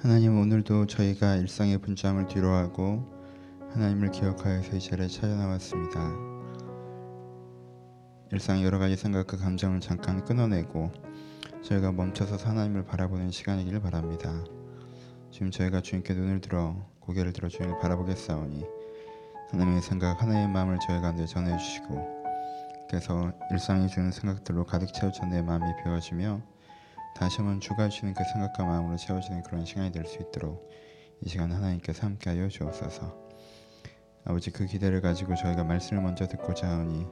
하나님 오늘도 저희가 일상의 분주함을 뒤로하고 하나님을 기억하여서 이 자리에 찾아 나왔습니다. 일상 여러 가지 생각과 감정을 잠깐 끊어내고 저희가 멈춰서 하나님을 바라보는 시간이기를 바랍니다. 지금 저희가 주님께 눈을 들어 고개를 들어 주님을 바라보겠사오니 하나님의 생각, 하나님의 마음을 저희 가운데 전해주시고 그래서 일상이 주는 생각들로 가득 채워진 내 마음이 비워지며 다시 한번 주가 주시는 그 생각과 마음으로 채워지는 그런 시간이 될 수 있도록 이 시간 하나님께서 함께하여 주옵소서. 아버지 그 기대를 가지고 저희가 말씀을 먼저 듣고자 하오니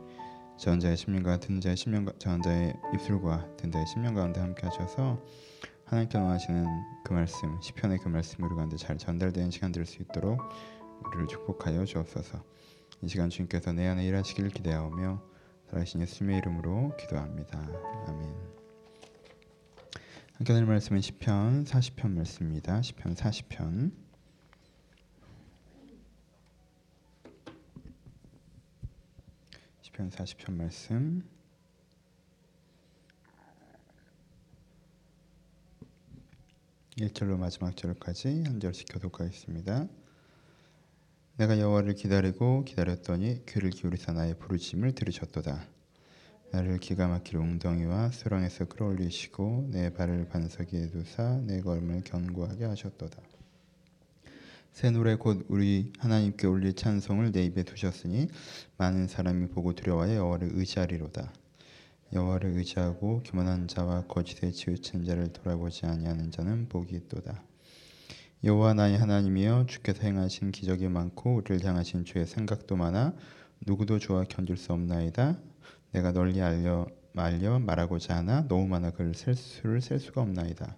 전자의 심령과 듣는 자의 심령 전자의 입술과 듣는 자의 심령 가운데 함께 하셔서 하나님께 원하시는 그 말씀 시편의 그 말씀이 우리 가운데 잘 전달되는 시간 될 수 있도록 우리를 축복하여 주옵소서. 이 시간 주님께서 내 안에 일하시기를 기대하오며 살아계신 예수님의 이름으로 기도합니다. 아멘. 함께 하는 말씀은 시편 40편 말씀입니다. 시편 40편 시편 40편 말씀 1절로 마지막 절까지 한 절씩 교독하겠습니다. 내가 여호와를 기다리고 기다렸더니 귀를 기울이사 나의 부르심을 들으셨도다. 나를 기가 막힐 웅덩이와 수렁에서 끌어올리시고 내 발을 반석 위에 두사 내 걸음을 견고하게 하셨도다. 새 노래 곧 우리 하나님께 올릴 찬송을 내 입에 두셨으니 많은 사람이 보고 두려워하여 여호와를 의지하리로다. 여호와를 의지하고 교만한 자와 거짓에 치우친 자를 돌아보지 아니하는 자는 복이 있도다. 여호와 나의 하나님이여 주께서 행하신 기적이 많고 우리를 향하신 주의 생각도 많아 누구도 주와 견딜 수 없나이다. 내가 널리 알려 말려 말하고자 하나 너무 많아 그를 셀 수를 셀 수가 없나이다.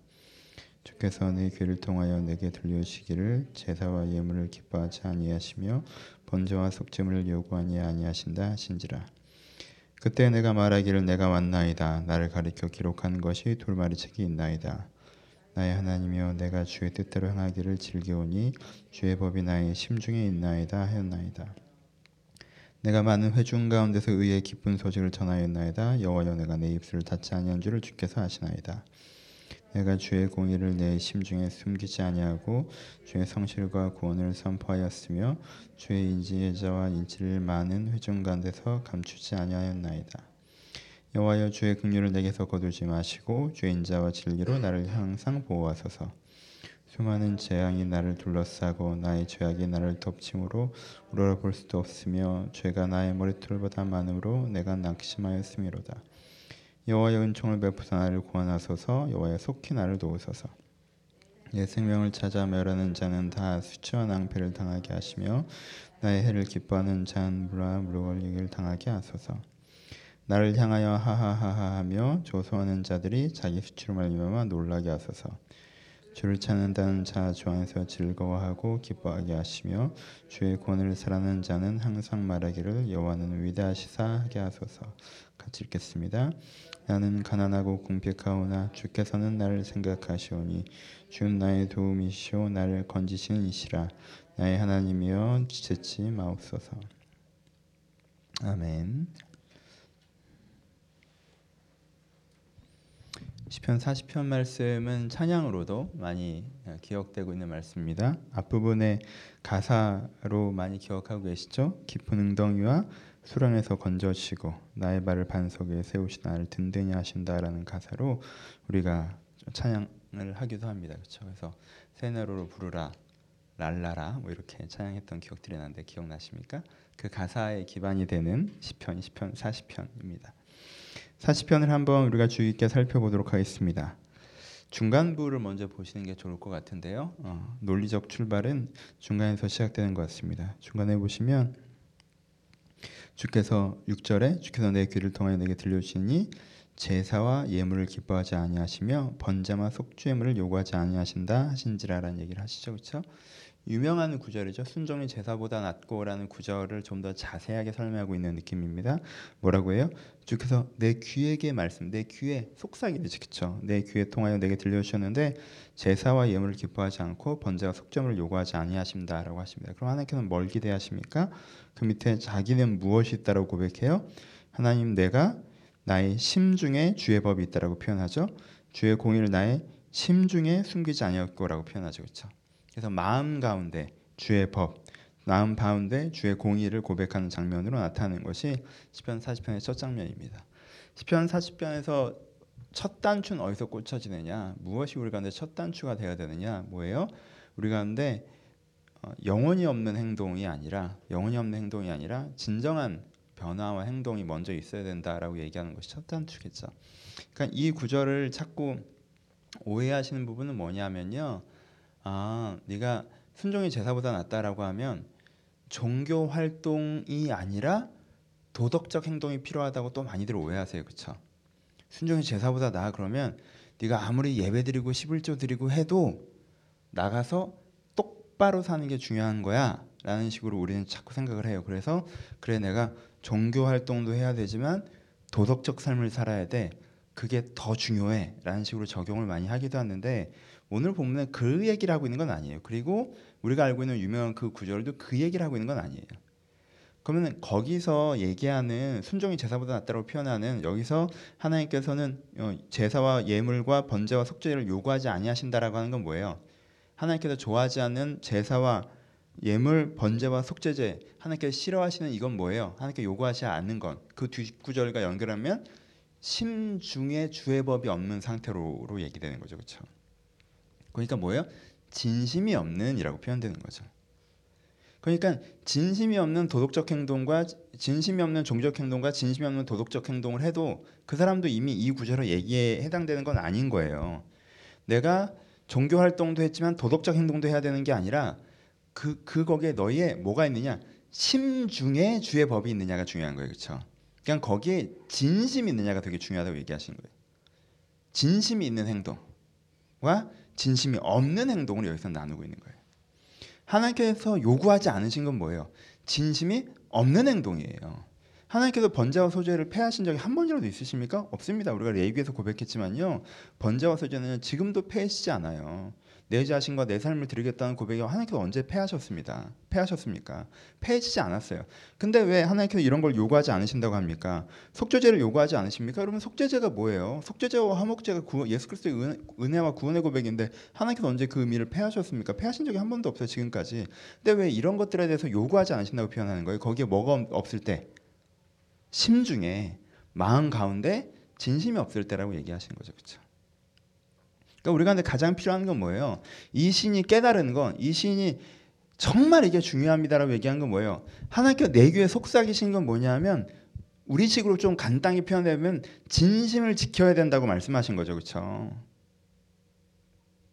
주께서 내 귀를 통하여 내게 들려주시기를 제사와 예물을 기뻐하지 아니하시며 번제와 속죄물을 요구하니 아니하신다 하신지라. 그때 내가 말하기를 내가 왔나이다. 나를 가리켜 기록한 것이 돌마리 책이 있나이다. 나의 하나님이여 내가 주의 뜻대로 행하기를 즐겨오니 주의 법이 나의 심중에 있나이다 하였나이다. 내가 많은 회중 가운데서 의의 기쁜 소식을 전하였나이다. 여호와여 내가 내 입술을 닫지 아니한 줄을 주께서 아시나이다. 내가 주의 공의를 내 심중에 숨기지 아니하고 주의 성실과 구원을 선포하였으며 주의 인지의 자와 인치를 많은 회중 가운데서 감추지 아니하였나이다. 여호와여 주의 긍휼을 내게서 거두지 마시고 주의 인자와 진리로 나를 항상 보호하소서. 수많은 재앙이 나를 둘러싸고 나의 죄악이 나를 덮침으로 우러러볼 수도 없으며 죄가 나의 머리털보다 많으로 내가 낙심하였음이로다. 여호와의 은총을 베푸사 나를 구원하소서 여호와의 속히 나를 도우소서. 내 생명을 찾아 멸하는 자는 다 수치와 낭패를 당하게 하시며 나의 해를 기뻐하는 자는 물와 물걸리기를 당하게 하소서. 나를 향하여 하하하하하며 조소하는 자들이 자기 수치로 말미암아 놀라게 하소서. 주를 찾는다는 자 주 안에서 즐거워하고 기뻐하게 하시며 주의 권을 사랑하는 자는 항상 말하기를 여호와는 위대하시사 하게 하소서. 같이 읽겠습니다. 나는 가난하고 궁핍하오나 주께서는 나를 생각하시오니 주는 나의 도움이시오 나를 건지시는 이시라 나의 하나님이여 지체치 마옵소서. 아멘. 시편 40편 말씀은 찬양으로도 많이 기억되고 있는 말씀입니다. 앞부분에 가사로 많이 기억하고 계시죠? 깊은 웅덩이와 수렁에서 건져시고 나의 발을 반석 위에 세우시 나를 든든히 하신다라는 가사로 우리가 찬양을 하기도 합니다. 그렇죠? 그래서 세네로로 부르라 랄라라 뭐 이렇게 찬양했던 기억들이 나는데 기억나십니까? 그 가사의 기반이 되는 시편 시편 40편입니다. 40편을 한번 우리가 주의 있게 살펴보도록 하겠습니다. 중간부를 먼저 보시는 게 좋을 것 같은데요. 어, 논리적 출발은 중간에서 시작되는 것 같습니다. 중간에 보시면 주께서 6절에 주께서 내 귀를 통하여 내게 들려주시니 제사와 예물을 기뻐하지 아니하시며 번제와 속죄물을 요구하지 아니하신다 하신지라라는 얘기를 하시죠. 그렇죠? 유명한 구절이죠. 순종이 제사보다 낫고라는 구절을 좀 더 자세하게 설명하고 있는 느낌입니다. 뭐라고 해요? 주께서 내 귀에게 말씀, 내 귀에 속삭이듯이 그쵸? 내 귀에 통하여 내게 들려주셨는데 제사와 예물을 기뻐하지 않고 번제와 속점을 요구하지 아니하신다라고 하십니다. 그럼 하나님께서는 뭘 기대하십니까? 그 밑에 자기는 무엇이 있다고 고백해요? 하나님 내가 나의 심중에 주의 법이 있다라고 표현하죠. 주의 공의를 나의 심중에 숨기지 아니었고라고 표현하죠. 그렇죠? 그래서 마음 가운데 주의 법, 마음 가운데 주의 공의를 고백하는 장면으로 나타나는 것이 시편 40편의 첫 장면입니다. 시편 40편에서 첫 단추는 어디서 꽂혀지느냐? 무엇이 우리 가운데 첫 단추가 되어야 되느냐? 뭐예요? 우리 가운데 어, 영혼이 없는 행동이 아니라 영혼이 없는 행동이 아니라 진정한 변화와 행동이 먼저 있어야 된다라고 얘기하는 것이 첫 단추겠죠. 그러니까 이 구절을 자꾸 오해하시는 부분은 뭐냐면요. 아, 네가 순종이 제사보다 낫다라고 하면 종교 활동이 아니라 도덕적 행동이 필요하다고 또 많이들 오해하세요. 그렇죠? 순종이 제사보다 나아 그러면 네가 아무리 예배 드리고 11조 드리고 해도 나가서 똑바로 사는 게 중요한 거야. 라는 식으로 우리는 자꾸 생각을 해요. 그래서 그래 내가 종교 활동도 해야 되지만 도덕적 삶을 살아야 돼. 그게 더 중요해. 라는 식으로 적용을 많이 하기도 하는데 오늘 본문에 그 얘기를 하고 있는 건 아니에요. 그리고 우리가 알고 있는 유명한 그 구절도 그 얘기를 하고 있는 건 아니에요. 그러면 거기서 얘기하는 순종이 제사보다 낫다고 표현하는 여기서 하나님께서는 어, 제사와 예물과 번제와 속죄를 요구하지 아니하신다라고 하는 건 뭐예요? 하나님께서 좋아하지 않는 제사와 예물, 번제와 속죄제 하나님께서 싫어하시는 이건 뭐예요? 하나님께 요구하지 않는 건 그 뒷구절과 연결하면 심중에 주의 법이 없는 상태로 얘기되는 거죠, 그렇죠? 그러니까 뭐예요? 진심이 없는이라고 표현되는 거죠. 그러니까 진심이 없는 도덕적 행동과 진심이 없는 종적 행동과 진심이 없는 도덕적 행동을 해도 그 사람도 이미 이 구절의 얘기에 해당되는 건 아닌 거예요. 내가 종교 활동도 했지만 도덕적 행동도 해야 되는 게 아니라 그, 그 거기에 너희의 뭐가 있느냐? 심중에 주의 법이 있느냐가 중요한 거예요. 그렇죠? 그냥 거기에 진심이 있느냐가 되게 중요하다고 얘기하시는 거예요. 진심이 있는 행동과 진심이 없는 행동을 여기서 나누고 있는 거예요. 하나님께서 요구하지 않으신 건 뭐예요? 진심이 없는 행동이에요. 하나님께서 번제와 소제를 폐하신 적이 한 번이라도 있으십니까? 없습니다. 우리가 레위기에서 고백했지만요. 번제와 소제는 지금도 폐하시지 않아요. 내 자신과 내 삶을 드리겠다는 고백이 하나님께서 언제 폐하셨습니다. 폐하셨습니까? 폐해지지 않았어요. 근데 왜 하나님께서 이런 걸 요구하지 않으신다고 합니까? 속죄제를 요구하지 않으십니까? 그러면 속죄제가 뭐예요? 속죄제와 화목제가 예수 그리스도의 은혜 와 구원의 고백인데 하나님께서 언제 그 의미를 폐하셨습니까? 폐하신 적이 한 번도 없어요 지금까지. 근데 왜 이런 것들에 대해서 요구하지 않으신다고 표현하는 거예요? 거기에 뭐가 없을 때 심중에 마음 가운데 진심이 없을 때라고 얘기하시는 거죠, 그렇죠? 그러니까 우리가 근데 가장 필요한 건 뭐예요? 이 신이 깨달은 건 이 신이 정말 이게 중요합니다라고 얘기한 건 뭐예요? 하나님께서 내 귀에 속삭이신 건 뭐냐면 우리 식으로 좀 간단히 표현하면 진심을 지켜야 된다고 말씀하신 거죠, 그렇죠?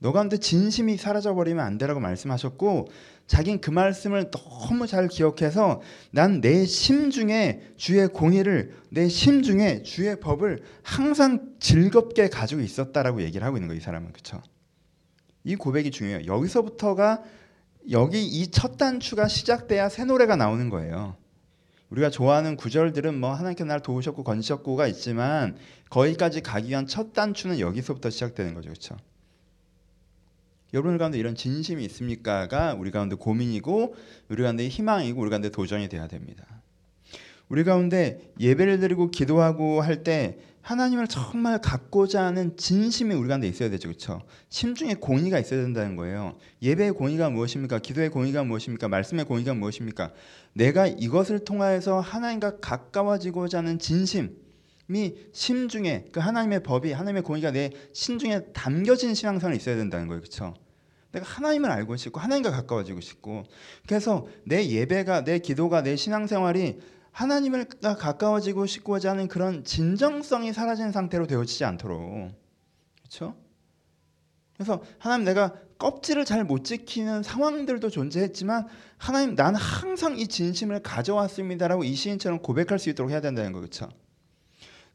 너 가운데 진심이 사라져 버리면 안 되라고 말씀하셨고 자긴 그 말씀을 너무 잘 기억해서 난 내 심중에 주의 공의를 내 심중에 주의 법을 항상 즐겁게 가지고 있었다라고 얘기를 하고 있는 거예요. 이 사람은 그렇죠. 이 고백이 중요해요. 여기서부터가 여기 이 첫 단추가 시작돼야 새 노래가 나오는 거예요. 우리가 좋아하는 구절들은 뭐 하나님께서 날 도우셨고 건지셨고가 있지만 거기까지 가기 위한 첫 단추는 여기서부터 시작되는 거죠. 그렇죠? 여러분 가운데 이런 진심이 있습니까가 우리 가운데 고민이고 우리 가운데 희망이고 우리 가운데 도전이 돼야 됩니다. 우리 가운데 예배를 드리고 기도하고 할 때 하나님을 정말 갖고자 하는 진심이 우리 가운데 있어야 되죠. 그렇죠? 심중에 공의가 있어야 된다는 거예요. 예배의 공의가 무엇입니까? 기도의 공의가 무엇입니까? 말씀의 공의가 무엇입니까? 내가 이것을 통하여서 하나님과 가까워지고자 하는 진심이 심중에 그 하나님의 법이 하나님의 공의가 내 심중에 담겨진 신앙생활이 있어야 된다는 거예요. 그렇죠? 내가 하나님을 알고 싶고 하나님과 가까워지고 싶고 그래서 내 예배가 내 기도가 내 신앙생활이 하나님을 가까워지고 싶고자 하는 그런 진정성이 사라진 상태로 되어지지 않도록 그렇죠? 그래서 하나님 내가 껍질을 잘 못 지키는 상황들도 존재했지만 하나님 나는 항상 이 진심을 가져왔습니다라고 이 시인처럼 고백할 수 있도록 해야 된다는 거 그렇죠?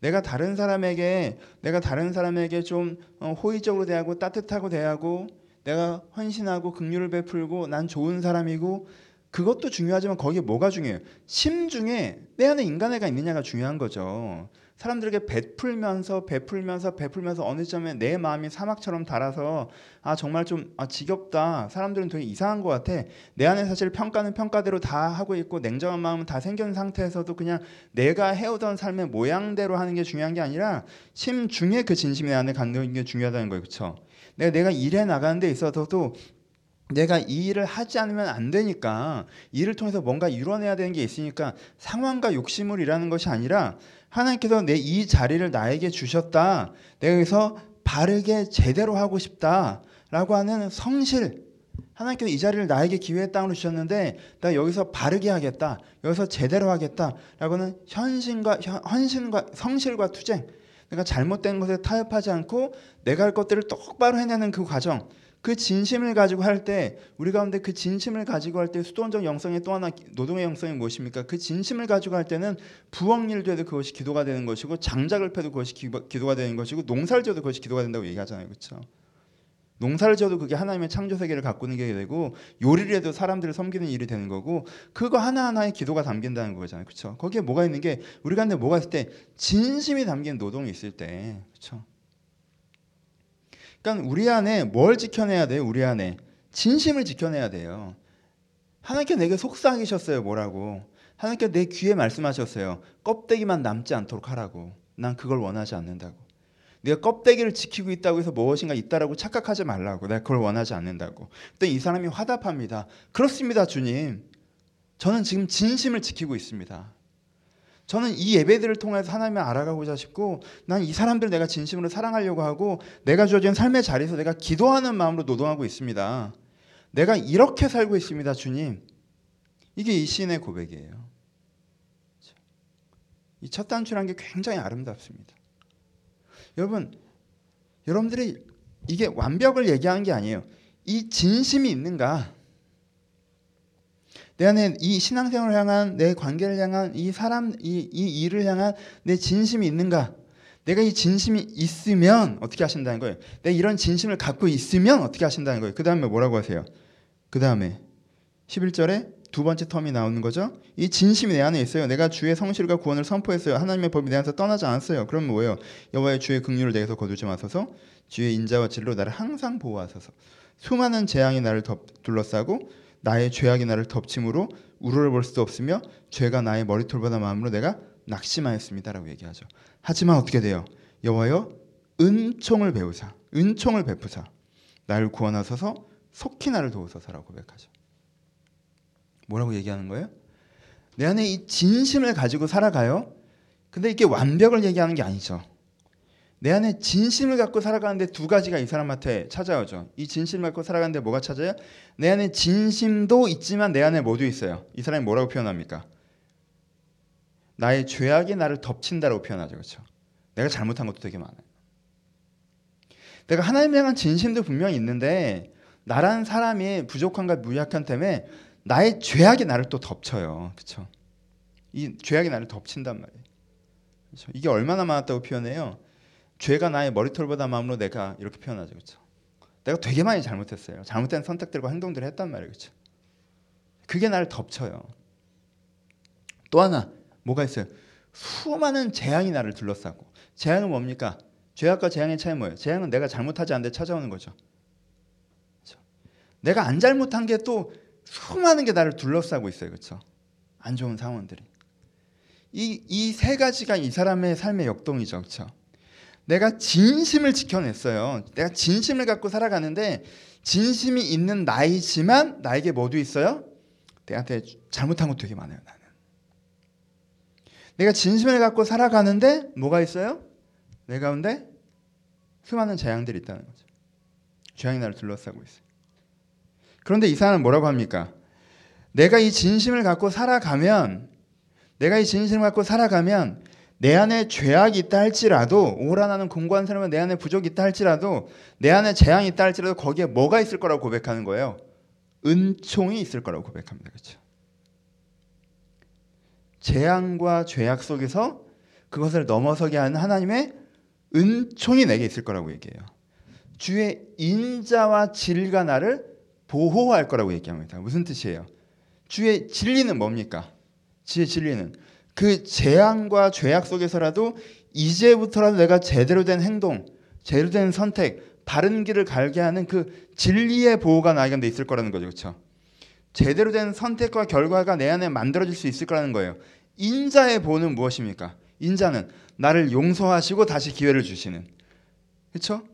내가 다른 사람에게 내가 다른 사람에게 좀 어, 호의적으로 대하고 따뜻하고 대하고 내가 헌신하고 긍휼을 베풀고 난 좋은 사람이고 그것도 중요하지만 거기에 뭐가 중요해요? 심중에 내 안에 인간애가 있느냐가 중요한 거죠. 사람들에게 베풀면서 베풀면서 베풀면서 어느 점에 내 마음이 사막처럼 달아서 아 정말 좀 아, 지겹다. 사람들은 되게 이상한 것 같아. 내 안에 사실 평가는 평가대로 다 하고 있고 냉정한 마음은 다 생겨는 상태에서도 그냥 내가 해오던 삶의 모양대로 하는 게 중요한 게 아니라 심중에 그 진심이 내 안에 갖는 게 중요하다는 거예요. 그렇죠? 내가 내가 일해 나가는 데 있어서도 내가 이 일을 하지 않으면 안 되니까 일을 통해서 뭔가 이뤄내야 되는 게 있으니까 상황과 욕심을 일하는 것이 아니라 하나님께서 내 이 자리를 나에게 주셨다. 내가 여기서 바르게 제대로 하고 싶다 라고 하는 성실. 하나님께서 이 자리를 나에게 기회의 땅으로 주셨는데 나 여기서 바르게 하겠다. 여기서 제대로 하겠다 라고는 현신과 헌신과 성실과 투쟁. 내가 잘못된 것에 타협하지 않고 내가 할 것들을 똑바로 해내는 그 과정. 그 진심을 가지고 할 때 우리 가운데 그 진심을 가지고 할 때 수도원적 영성의 또 하나 노동의 영성이 무엇입니까? 그 진심을 가지고 할 때는 부엌일도 해도 그것이 기도가 되는 것이고 장작을 패도 그것이 기도가 되는 것이고 농사를 져도 그것이 기도가 된다고 얘기하잖아요. 그렇죠? 농사를 져도 그게 하나님의 창조 세계를 가꾸는 게 되고 요리를 해도 사람들을 섬기는 일이 되는 거고 그거 하나하나의 기도가 담긴다는 거잖아요. 그렇죠? 거기에 뭐가 있는 게 우리 가운데 뭐가 있을 때 진심이 담긴 노동이 있을 때 그렇죠? 그러니까 우리 안에 뭘 지켜내야 돼요? 우리 안에 진심을 지켜내야 돼요. 하나님께 내게 속삭이셨어요. 뭐라고? 하나님께 내 귀에 말씀하셨어요. 껍데기만 남지 않도록 하라고. 난 그걸 원하지 않는다고. 네가 껍데기를 지키고 있다고 해서 무엇인가 있다라고 착각하지 말라고. 내가 그걸 원하지 않는다고. 그때 이 사람이 화답합니다. 그렇습니다, 주님. 저는 지금 진심을 지키고 있습니다. 저는 이 예배들을 통해서 하나님을 알아가고자 싶고 난 이 사람들 내가 진심으로 사랑하려고 하고 내가 주어진 삶의 자리에서 내가 기도하는 마음으로 노동하고 있습니다. 내가 이렇게 살고 있습니다, 주님. 이게 이 시인의 고백이에요. 이 첫 단추란 게 굉장히 아름답습니다. 여러분, 여러분들이 이게 완벽을 얘기하는 게 아니에요. 이 진심이 있는가? 내 안에 이 신앙생활을 향한 내 관계를 향한 이 사람 이, 이 일을 향한 내 진심이 있는가? 내가 이 진심이 있으면 어떻게 하신다는 거예요? 내가 이런 진심을 갖고 있으면 어떻게 하신다는 거예요? 그 다음에 뭐라고 하세요? 그 다음에 11절에 두 번째 텀이 나오는 거죠. 이 진심이 내 안에 있어요. 내가 주의 성실과 구원을 선포했어요. 하나님의 법이 내 안에서 떠나지 않았어요. 그럼 뭐예요? 여호와의 주의 긍휼을 내게서 거두지 마소서. 주의 인자와 진로 나를 항상 보호하소서. 수많은 재앙이 나를 덮, 둘러싸고 나의 죄악이 나를 덮침으로 우러러 볼수 없으며 죄가 나의 머리털보다 마음으로 내가 낙심하였습니다라고 얘기하죠. 하지만 어떻게 돼요? 여호와여 은총을 배우사 은총을 베푸사 나를 구원하소서 속히 나를 도우소서라고 고백하죠. 뭐라고 얘기하는 거예요? 내 안에 이 진심을 가지고 살아가요. 근데 이게 완벽을 얘기하는 게 아니죠. 내 안에 진심을 갖고 살아가는데 두 가지가 이 사람한테 찾아오죠. 이 진심을 갖고 살아가는데 뭐가 찾아요? 내 안에 진심도 있지만 내 안에 뭐도 있어요. 이 사람이 뭐라고 표현합니까? 나의 죄악이 나를 덮친다라고 표현하죠. 그렇죠? 내가 잘못한 것도 되게 많아요. 내가 하나님에 향한 진심도 분명히 있는데 나란 사람이 부족한가 무약한 때문에 나의 죄악이 나를 또 덮쳐요. 그렇죠? 이 죄악이 나를 덮친단 말이에요. 그렇죠? 이게 얼마나 많았다고 표현해요? 죄가 나의 머리털보다 마음으로 내가 이렇게 표현하죠. 그렇죠? 내가 되게 많이 잘못했어요. 잘못된 선택들과 행동들을 했단 말이에요. 그렇죠? 그게 나를 덮쳐요. 또 하나 뭐가 있어요? 수많은 재앙이 나를 둘러싸고 재앙은 뭡니까? 죄악과 재앙의 차이 뭐예요? 재앙은 내가 잘못하지 않는데 찾아오는 거죠. 그렇죠? 내가 안 잘못한 게 또 수많은 게 나를 둘러싸고 있어요. 그렇죠? 안 좋은 상황들이. 이 이 세 가지가 이 사람의 삶의 역동이죠. 그렇죠? 내가 진심을 지켜냈어요. 내가 진심을 갖고 살아가는데 진심이 있는 나이지만 나에게 뭐도 있어요? 내한테 잘못한 것도 되게 많아요. 나는. 내가 진심을 갖고 살아가는데 뭐가 있어요? 내 가운데 수많은 재앙들이 있다는 거죠. 재앙이 나를 둘러싸고 있어요. 그런데 이 사람은 뭐라고 합니까? 내가 이 진심을 갖고 살아가면 내가 이 진심을 갖고 살아가면 내 안에 죄악이 있다 할지라도 오라 나는 공고한 사람은 내 안에 부족이 있다 할지라도 내 안에 재앙이 있다 할지라도 거기에 뭐가 있을 거라고 고백하는 거예요. 은총이 있을 거라고 고백합니다. 그렇죠? 재앙과 죄악 속에서 그것을 넘어서게 하는 하나님의 은총이 내게 있을 거라고 얘기해요. 주의 인자와 진리가 나를 보호할 거라고 얘기합니다. 무슨 뜻이에요? 주의 진리는 뭡니까? 주의 진리는 그 재앙과 죄악 속에서라도 이제부터라도 내가 제대로 된 행동, 제대로 된 선택, 바른 길을 갈게 하는 그 진리의 보호가 나에게 있을 거라는 거죠. 그렇죠? 제대로 된 선택과 결과가 내 안에 만들어질 수 있을 거라는 거예요. 인자의 보호는 무엇입니까? 인자는 나를 용서하시고 다시 기회를 주시는. 그렇죠?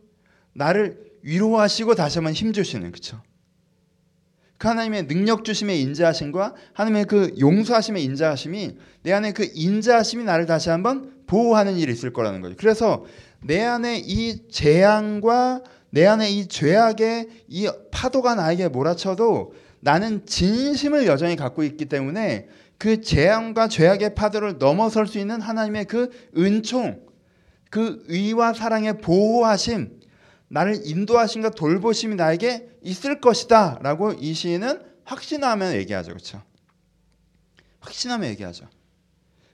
나를 위로하시고 다시 한번 힘 주시는. 그렇죠? 그 하나님의 능력 주심의 인자하심과 하나님의 그 용서하심의 인자하심이 내 안에 그 인자하심이 나를 다시 한번 보호하는 일이 있을 거라는 거죠. 그래서 내 안에 이 재앙과 내 안에 이 죄악의 이 파도가 나에게 몰아쳐도 나는 진심을 여전히 갖고 있기 때문에 그 재앙과 죄악의 파도를 넘어설 수 있는 하나님의 그 은총, 그 의와 사랑의 보호하심, 나를 인도하심과 돌보심이 나에게 있을 것이다 라고 이 시인은 확신하면 얘기하죠. 그렇죠? 확신하면 얘기하죠.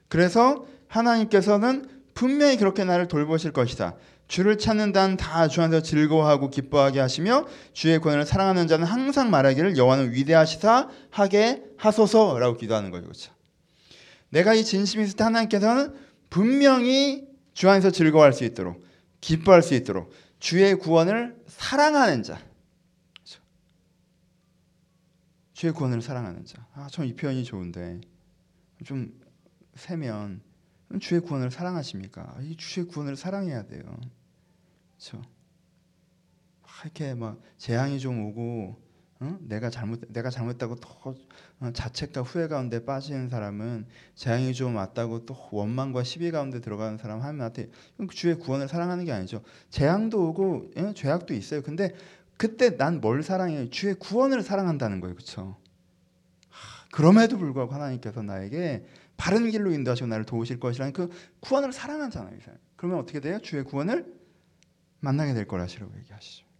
그래서 하나님께서는 분명히 그렇게 나를 돌보실 것이다. 주를 찾는 자는 다 주 안에서 즐거워하고 기뻐하게 하시며 주의 권한을 사랑하는 자는 항상 말하기를 여호와는 위대하시사 하게 하소서라고 기도하는 거예요. 그렇죠? 내가 이 진심이 있을 때 하나님께서는 분명히 주 안에서 즐거워할 수 있도록 기뻐할 수 있도록 주의 구원을 사랑하는 자. 그렇죠? 주의 구원을 사랑하는 자. 아, 전 이 표현이 좋은데 좀 세면 주의 구원을 사랑하십니까? 이 주의 구원을 사랑해야 돼요. 그렇죠? 이렇게 막 재앙이 좀 오고 어? 내가 잘못 내가 잘못했다고 더 어, 자책과 후회 가운데 빠지는 사람은 재앙이 좀 왔다고 또 원망과 시비 가운데 들어가는 사람 하나님한테 주의 구원을 사랑하는 게 아니죠. 재앙도 오고 예? 죄악도 있어요. 근데 그때 난 뭘 사랑해요? 주의 구원을 사랑한다는 거예요. 그렇죠? 그럼에도 불구하고 하나님께서 나에게 바른 길로 인도하시고 나를 도우실 것이라는 그 구원을 사랑하잖아요. 그러면 어떻게 돼요? 주의 구원을 만나게 될 거라시라고 얘기하시죠.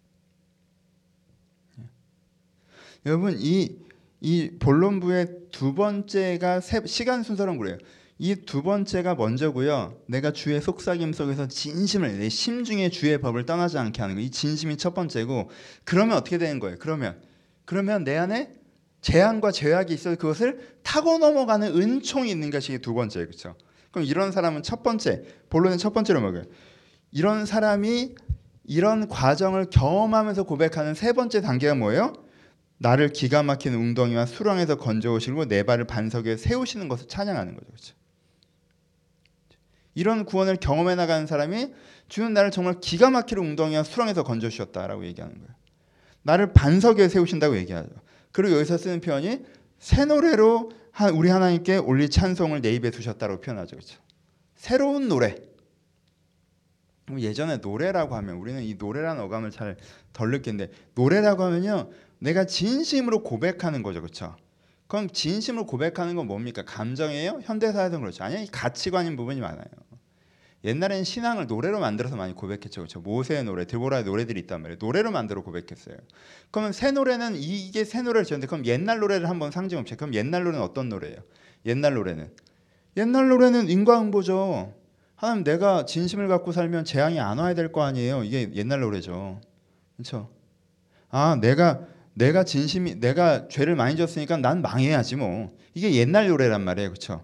여러분 이, 이 본론부의 두 번째가 세, 시간 순서는 그래요. 이 두 번째가 먼저고요. 내가 주의 속삭임 속에서 진심을 내 심중에 주의 법을 떠나지 않게 하는 거. 이 진심이 첫 번째고 그러면 어떻게 되는 거예요? 그러면 그러면 내 안에 재앙과 죄악이 있어 그것을 타고 넘어가는 은총이 있는 것이 두 번째 그렇죠? 그럼 이런 사람은 첫 번째 본론의 첫 번째로 먹어요. 이런 사람이 이런 과정을 경험하면서 고백하는 세 번째 단계가 뭐예요? 나를 기가 막힌 웅덩이와 수렁에서 건져오시고 내 발을 반석에 세우시는 것을 찬양하는 거죠. 그렇죠? 이런 구원을 경험해 나가는 사람이 주는 나를 정말 기가 막힌 웅덩이와 수렁에서 건져 주셨다라고 얘기하는 거예요. 나를 반석에 세우신다고 얘기하죠. 그리고 여기서 쓰는 표현이 새 노래로 우리 하나님께 올리 찬송을 내 입에 두셨다고 표현하죠. 그렇죠? 새로운 노래. 예전에 노래라고 하면 우리는 이 노래라는 어감을 잘 덜 느끼는데 노래라고 하면요 내가 진심으로 고백하는 거죠. 그렇죠? 그럼 진심으로 고백하는 건 뭡니까? 감정이에요? 현대사회도 그렇죠. 아니 가치관인 부분이 많아요. 옛날에는 신앙을 노래로 만들어서 많이 고백했죠. 그렇죠? 모세의 노래 드보라의 노래들이 있단 말이에요. 노래로 만들어 고백했어요. 그러면 새 노래는 이게 새 노래를 지었는데 그럼 옛날 노래를 한번 상징 없이 그럼 옛날 노래는 어떤 노래예요? 옛날 노래는? 옛날 노래는 인과응보죠. 하나님 내가 진심을 갖고 살면 재앙이 안 와야 될 거 아니에요. 이게 옛날 노래죠. 그렇죠? 아, 내가 내가 진심이 내가 죄를 많이 졌으니까 난 망해야지 뭐. 이게 옛날 노래란 말이에요. 그렇죠?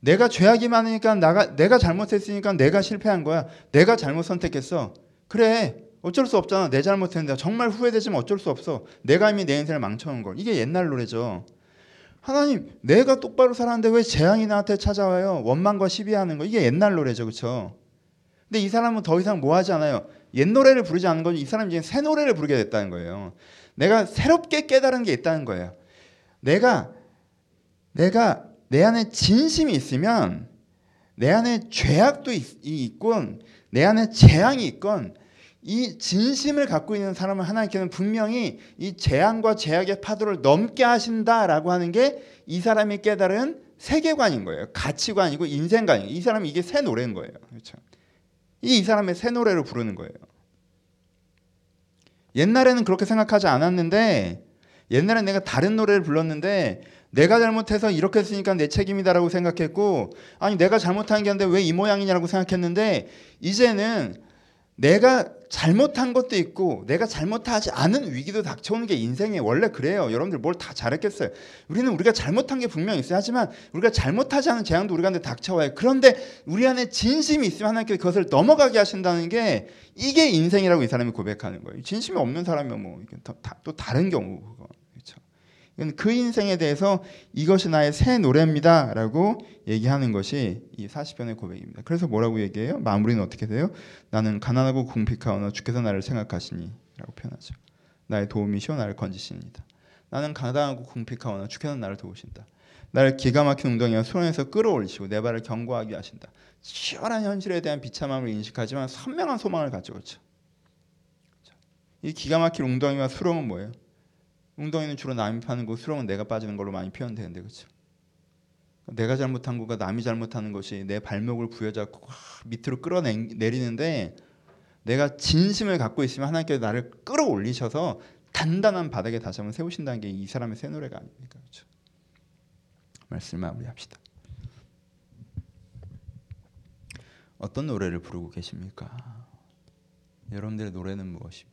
내가 죄악이 많으니까 나가 내가 잘못했으니까 내가 실패한 거야. 내가 잘못 선택했어. 그래. 어쩔 수 없잖아. 내 잘못했는데 정말 후회되지만 어쩔 수 없어. 내가 이미 내 인생을 망쳐놓은 걸. 이게 옛날 노래죠. 하나님 내가 똑바로 살았는데 왜 재앙이 나한테 찾아와요? 원망과 시비하는 거 이게 옛날 노래죠, 그렇죠? 근데 이 사람은 더 이상 뭐 하지 않아요. 옛 노래를 부르지 않는 거지 이 사람이 이제 새 노래를 부르게 됐다는 거예요. 내가 새롭게 깨달은 게 있다는 거예요. 내가 내가 내 안에 진심이 있으면 내 안에 죄악도 있, 있건 내 안에 재앙이 있건 이 진심을 갖고 있는 사람은 하나님께는 분명히 이 재앙과 제약의 파도를 넘게 하신다라고 하는 게 이 사람이 깨달은 세계관인 거예요. 가치관이고 인생관이고 이 사람이 이게 새 노래인 거예요. 그렇죠? 이 사람의 새 노래를 부르는 거예요. 옛날에는 그렇게 생각하지 않았는데 옛날에 내가 다른 노래를 불렀는데 내가 잘못해서 이렇게 했으니까 내 책임이다라고 생각했고 아니 내가 잘못한 게 아닌데 왜 이 모양이냐라고 생각했는데 이제는 내가 잘못한 것도 있고 내가 잘못하지 않은 위기도 닥쳐오는 게 인생에 원래 그래요. 여러분들 뭘 다 잘했겠어요. 우리는 우리가 잘못한 게 분명히 있어요. 하지만 우리가 잘못하지 않은 재앙도 우리가 닥쳐와요. 그런데 우리 안에 진심이 있으면 하나님께서 그것을 넘어가게 하신다는 게 이게 인생이라고 이 사람이 고백하는 거예요. 진심이 없는 사람이면 뭐 또 다른 경우 그 거. 그 인생에 대해서 이것이 나의 새 노래입니다 라고 얘기하는 것이 이 40편의 고백입니다. 그래서 뭐라고 얘기해요? 마무리는 어떻게 돼요? 나는 가난하고 궁핍하오나 주께서 나를 생각하시니 라고 표현하죠. 나의 도움이시오 나를 건지시니다. 나는 가난하고 궁핍하오나 주께서 나를 도우신다. 나를 기가 막힌 웅덩이와 수렁에서 끌어올리시고 내 발을 견고하게 하신다. 치열한 현실에 대한 비참함을 인식하지만 선명한 소망을 가지고 있죠. 이 기가 막힌 웅덩이와 수렁은 뭐예요? 웅덩이는 주로 남이 파는 거, 수렁은 내가 빠지는 걸로 많이 표현되는데 그렇죠? 내가 잘못한 거가 남이 잘못하는 것이 내 발목을 부여잡고 밑으로 끌어내리는데 내가 진심을 갖고 있으면 하나님께서 나를 끌어올리셔서 단단한 바닥에 다시 한번 세우신다는 게 이 사람의 새 노래가 아닙니까? 그렇죠? 말씀 마무리합시다. 어떤 노래를 부르고 계십니까? 여러분들의 노래는 무엇입니까?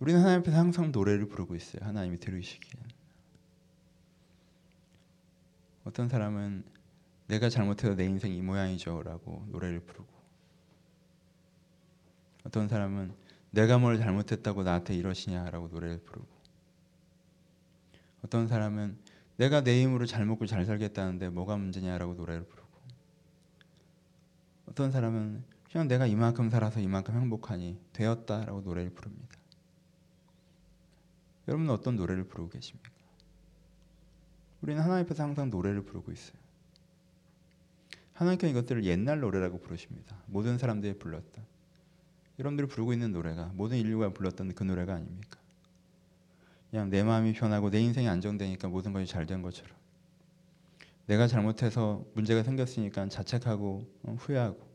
우리는 하나님 앞에서 항상 노래를 부르고 있어요. 하나님이 들으시기에. 어떤 사람은 내가 잘못해서 내 인생 이 모양이죠라고 노래를 부르고 어떤 사람은 내가 뭘 잘못했다고 나한테 이러시냐라고 노래를 부르고 어떤 사람은 내가 내 힘으로 잘 먹고 잘 살겠다는데 뭐가 문제냐라고 노래를 부르고 어떤 사람은 그냥 내가 이만큼 살아서 이만큼 행복하니 되었다라고 노래를 부릅니다. 여러분은 어떤 노래를 부르고 계십니까? 우리는 하나님 앞에서 항상 노래를 부르고 있어요. 하나님께서 이것들을 옛날 노래라고 부르십니다. 모든 사람들이 불렀던 여러분들이 부르고 있는 노래가 모든 인류가 불렀던 그 노래가 아닙니까? 그냥 내 마음이 편하고 내 인생이 안정되니까 모든 것이 잘 된 것처럼 내가 잘못해서 문제가 생겼으니까 자책하고 어, 후회하고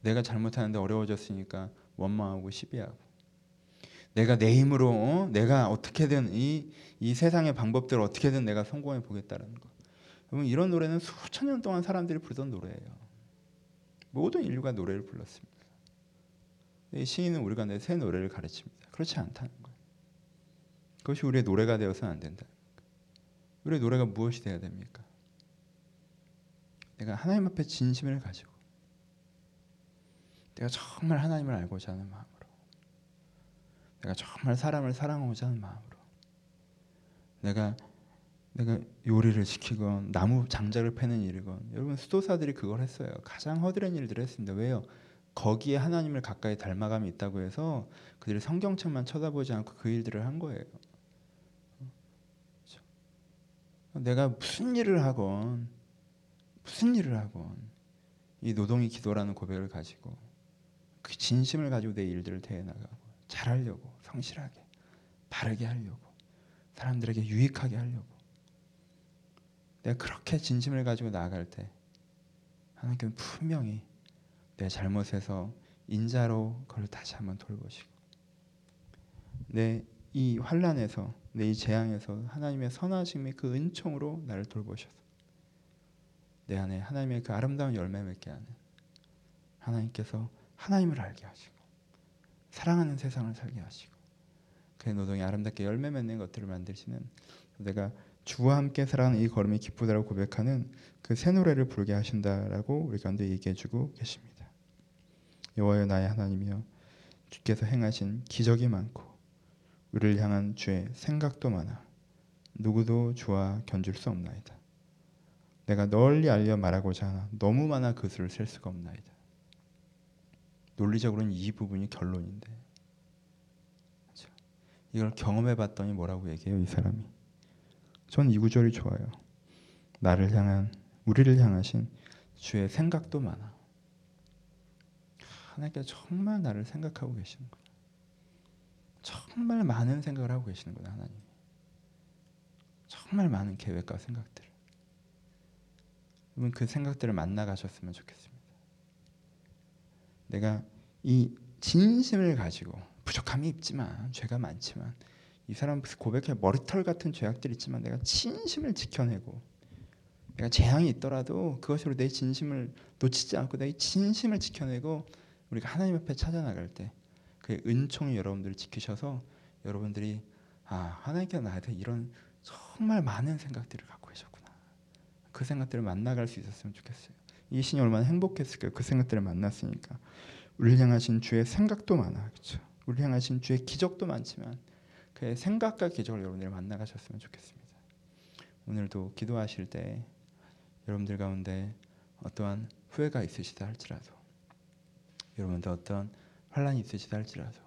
내가 잘못하는데 어려워졌으니까 원망하고 시비하고 내가 내 힘으로 어? 내가 어떻게든 이, 이 세상의 방법대로 어떻게든 내가 성공해 보겠다는 거. 여러분 이런 노래는 수천 년 동안 사람들이 부르던 노래예요. 모든 인류가 노래를 불렀습니다. 이 시인은 우리가 내 새 노래를 가르칩니다. 그렇지 않다는 거예요. 그것이 우리의 노래가 되어서는 안 된다. 우리의 노래가 무엇이 되어야 됩니까? 내가 하나님 앞에 진심을 가지고 내가 정말 하나님을 알고자 하는 마음 내가 정말 사람을 사랑하고자 하는 마음으로 내가 내가 요리를 시키건 나무 장작을 패는 일이건 여러분 수도사들이 그걸 했어요. 가장 허드렛 일들을 했습니다. 왜요? 거기에 하나님을 가까이 닮아감이 있다고 해서 그들이 성경책만 쳐다보지 않고 그 일들을 한 거예요. 그렇죠? 내가 무슨 일을 하건 무슨 일을 하건 이 노동이 기도라는 고백을 가지고 그 진심을 가지고 내 일들을 대해 나가고 잘하려고 성실하게 바르게 하려고 사람들에게 유익하게 하려고. 내가 그렇게 진심을 가지고 나아갈 때 하나님께는 분명히 내 잘못에서 인자로 그걸 다시 한번 돌보시고 내 이 환란에서 내 이 재앙에서 하나님의 선하심이 그 은총으로 나를 돌보셔서 내 안에 하나님의 그 아름다운 열매 맺게 하는 하나님께서 하나님을 알게 하시고 사랑하는 세상을 살게 하시고 그의 노동이 아름답게 열매 맺는 것들을 만드시는 내가 주와 함께 살아가는 이 걸음이 기쁘다고 고백하는 그 새 노래를 부르게 하신다라고 우리 가운데 얘기해주고 계십니다. 여호와여 나의 하나님이여 주께서 행하신 기적이 많고 우리를 향한 주의 생각도 많아 누구도 주와 견줄 수 없나이다. 내가 널리 알려 말하고자 하나 너무 많아 그 수를 셀 수가 없나이다. 논리적으로는 이 부분이 결론인데. 그렇죠? 이걸 경험해 봤더니 뭐라고 얘기해요 이 사람이 전 이 구절이 좋아요. 나를 향한 우리를 향하신 주의 생각도 많아. 하나님께 정말 나를 생각하고 계시는구나 정말 많은 생각을 하고 계시는구나 하나님 정말 많은 계획과 생각들 그 생각들을 만나 가셨으면 좋겠습니다 내가 이 진심을 가지고 부족함이 있지만 죄가 많지만 이 사람 고백해 머리털 같은 죄악들이 있지만 내가 진심을 지켜내고 내가 재앙이 있더라도 그것으로 내 진심을 놓치지 않고 내 진심을 지켜내고 우리가 하나님 앞에 찾아 나갈 때 그 은총이 여러분들을 지키셔서 여러분들이 아 하나님께서 나한테 이런 정말 많은 생각들을 갖고 계셨구나. 그 생각들을 만나갈 수 있었으면 좋겠어요. 이 신이 얼마나 행복했을까요? 그 생각들을 만났으니까. 우리를 향하신 주의 생각도 많아, 그렇죠? 우리를 향하신 주의 기적도 많지만 그의 생각과 기적을 여러분들이 만나가셨으면 좋겠습니다. 오늘도 기도하실 때 여러분들 가운데 어떠한 후회가 있으시다 할지라도 여러분들 어떤 환란이 있으시다 할지라도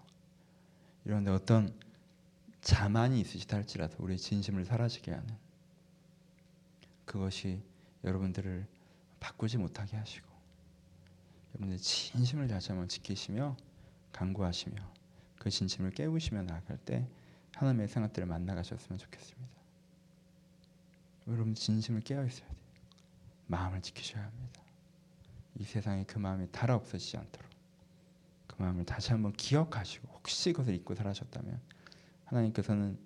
여러분들 어떤 자만이 있으시다 할지라도 우리 진심을 사라지게 하는 그것이 여러분들을 바꾸지 못하게 하시고 여러분들 진심을 다시 한번 지키시며 강구하시며 그 진심을 깨우시며 나아갈 때 하나님의 생각들을 만나가셨으면 좋겠습니다. 여러분 진심을 깨어 있어야 돼요. 마음을 지키셔야 합니다. 이 세상에 그 마음이 달아 없어지지 않도록 그 마음을 다시 한번 기억하시고 혹시 그것을 잊고 살아셨다면 하나님께서는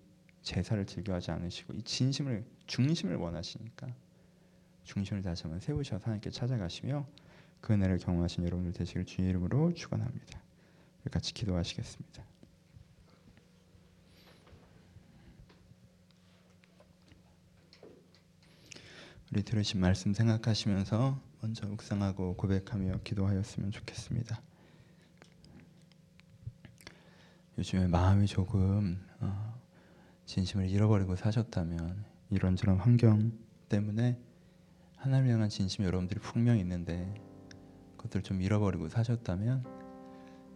제사를 즐겨하지 않으시고 이 진심을 중심을 원하시니까 중심을 다시 한번 세우셔서 하나님께 찾아가시며 그 은혜를 경험하신 여러분들 되시길 주의 이름으로 축원합니다. 같이 기도하시겠습니다. 우리 들으신 말씀 생각하시면서 먼저 묵상하고 고백하며 기도하였으면 좋겠습니다. 요즘에 마음이 조금 어, 진심을 잃어버리고 사셨다면 이런저런 환경 때문에 하나님을 향한 진심이 여러분들이 분명히 있는데 그것들 좀 잃어버리고 사셨다면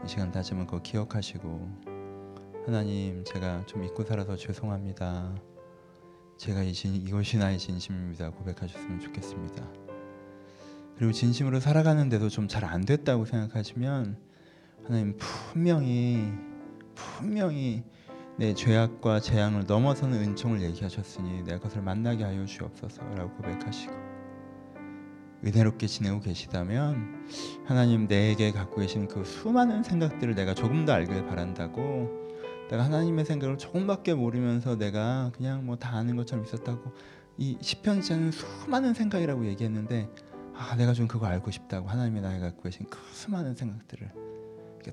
이 시간 다시 한번 그거 기억하시고 하나님 제가 좀 잊고 살아서 죄송합니다. 제가 이 진, 이것이 나의 진심입니다. 고백하셨으면 좋겠습니다. 그리고 진심으로 살아가는데도 좀 잘 안 됐다고 생각하시면 하나님 분명히 분명히 내 죄악과 재앙을 넘어서는 은총을 얘기하셨으니 내 것을 만나게 하여 주옵소서라고 고백하시고 은혜롭게 지내고 계시다면 하나님 내게 갖고 계신 그 수많은 생각들을 내가 조금 더 알길 바란다고 내가 하나님의 생각을 조금밖에 모르면서 내가 그냥 뭐 다 아는 것처럼 있었다고 이 시편자는 수많은 생각이라고 얘기했는데 아 내가 좀 그거 알고 싶다고 하나님이 나에 갖고 계신 그 수많은 생각들을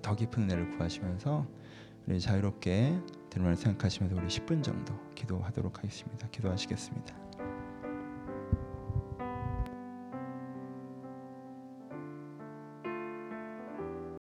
더 깊은 은혜를 구하시면서 우리 자유롭게 들말 생각하시면서 우리 10분 정도 기도하도록 하겠습니다. 기도하시겠습니다.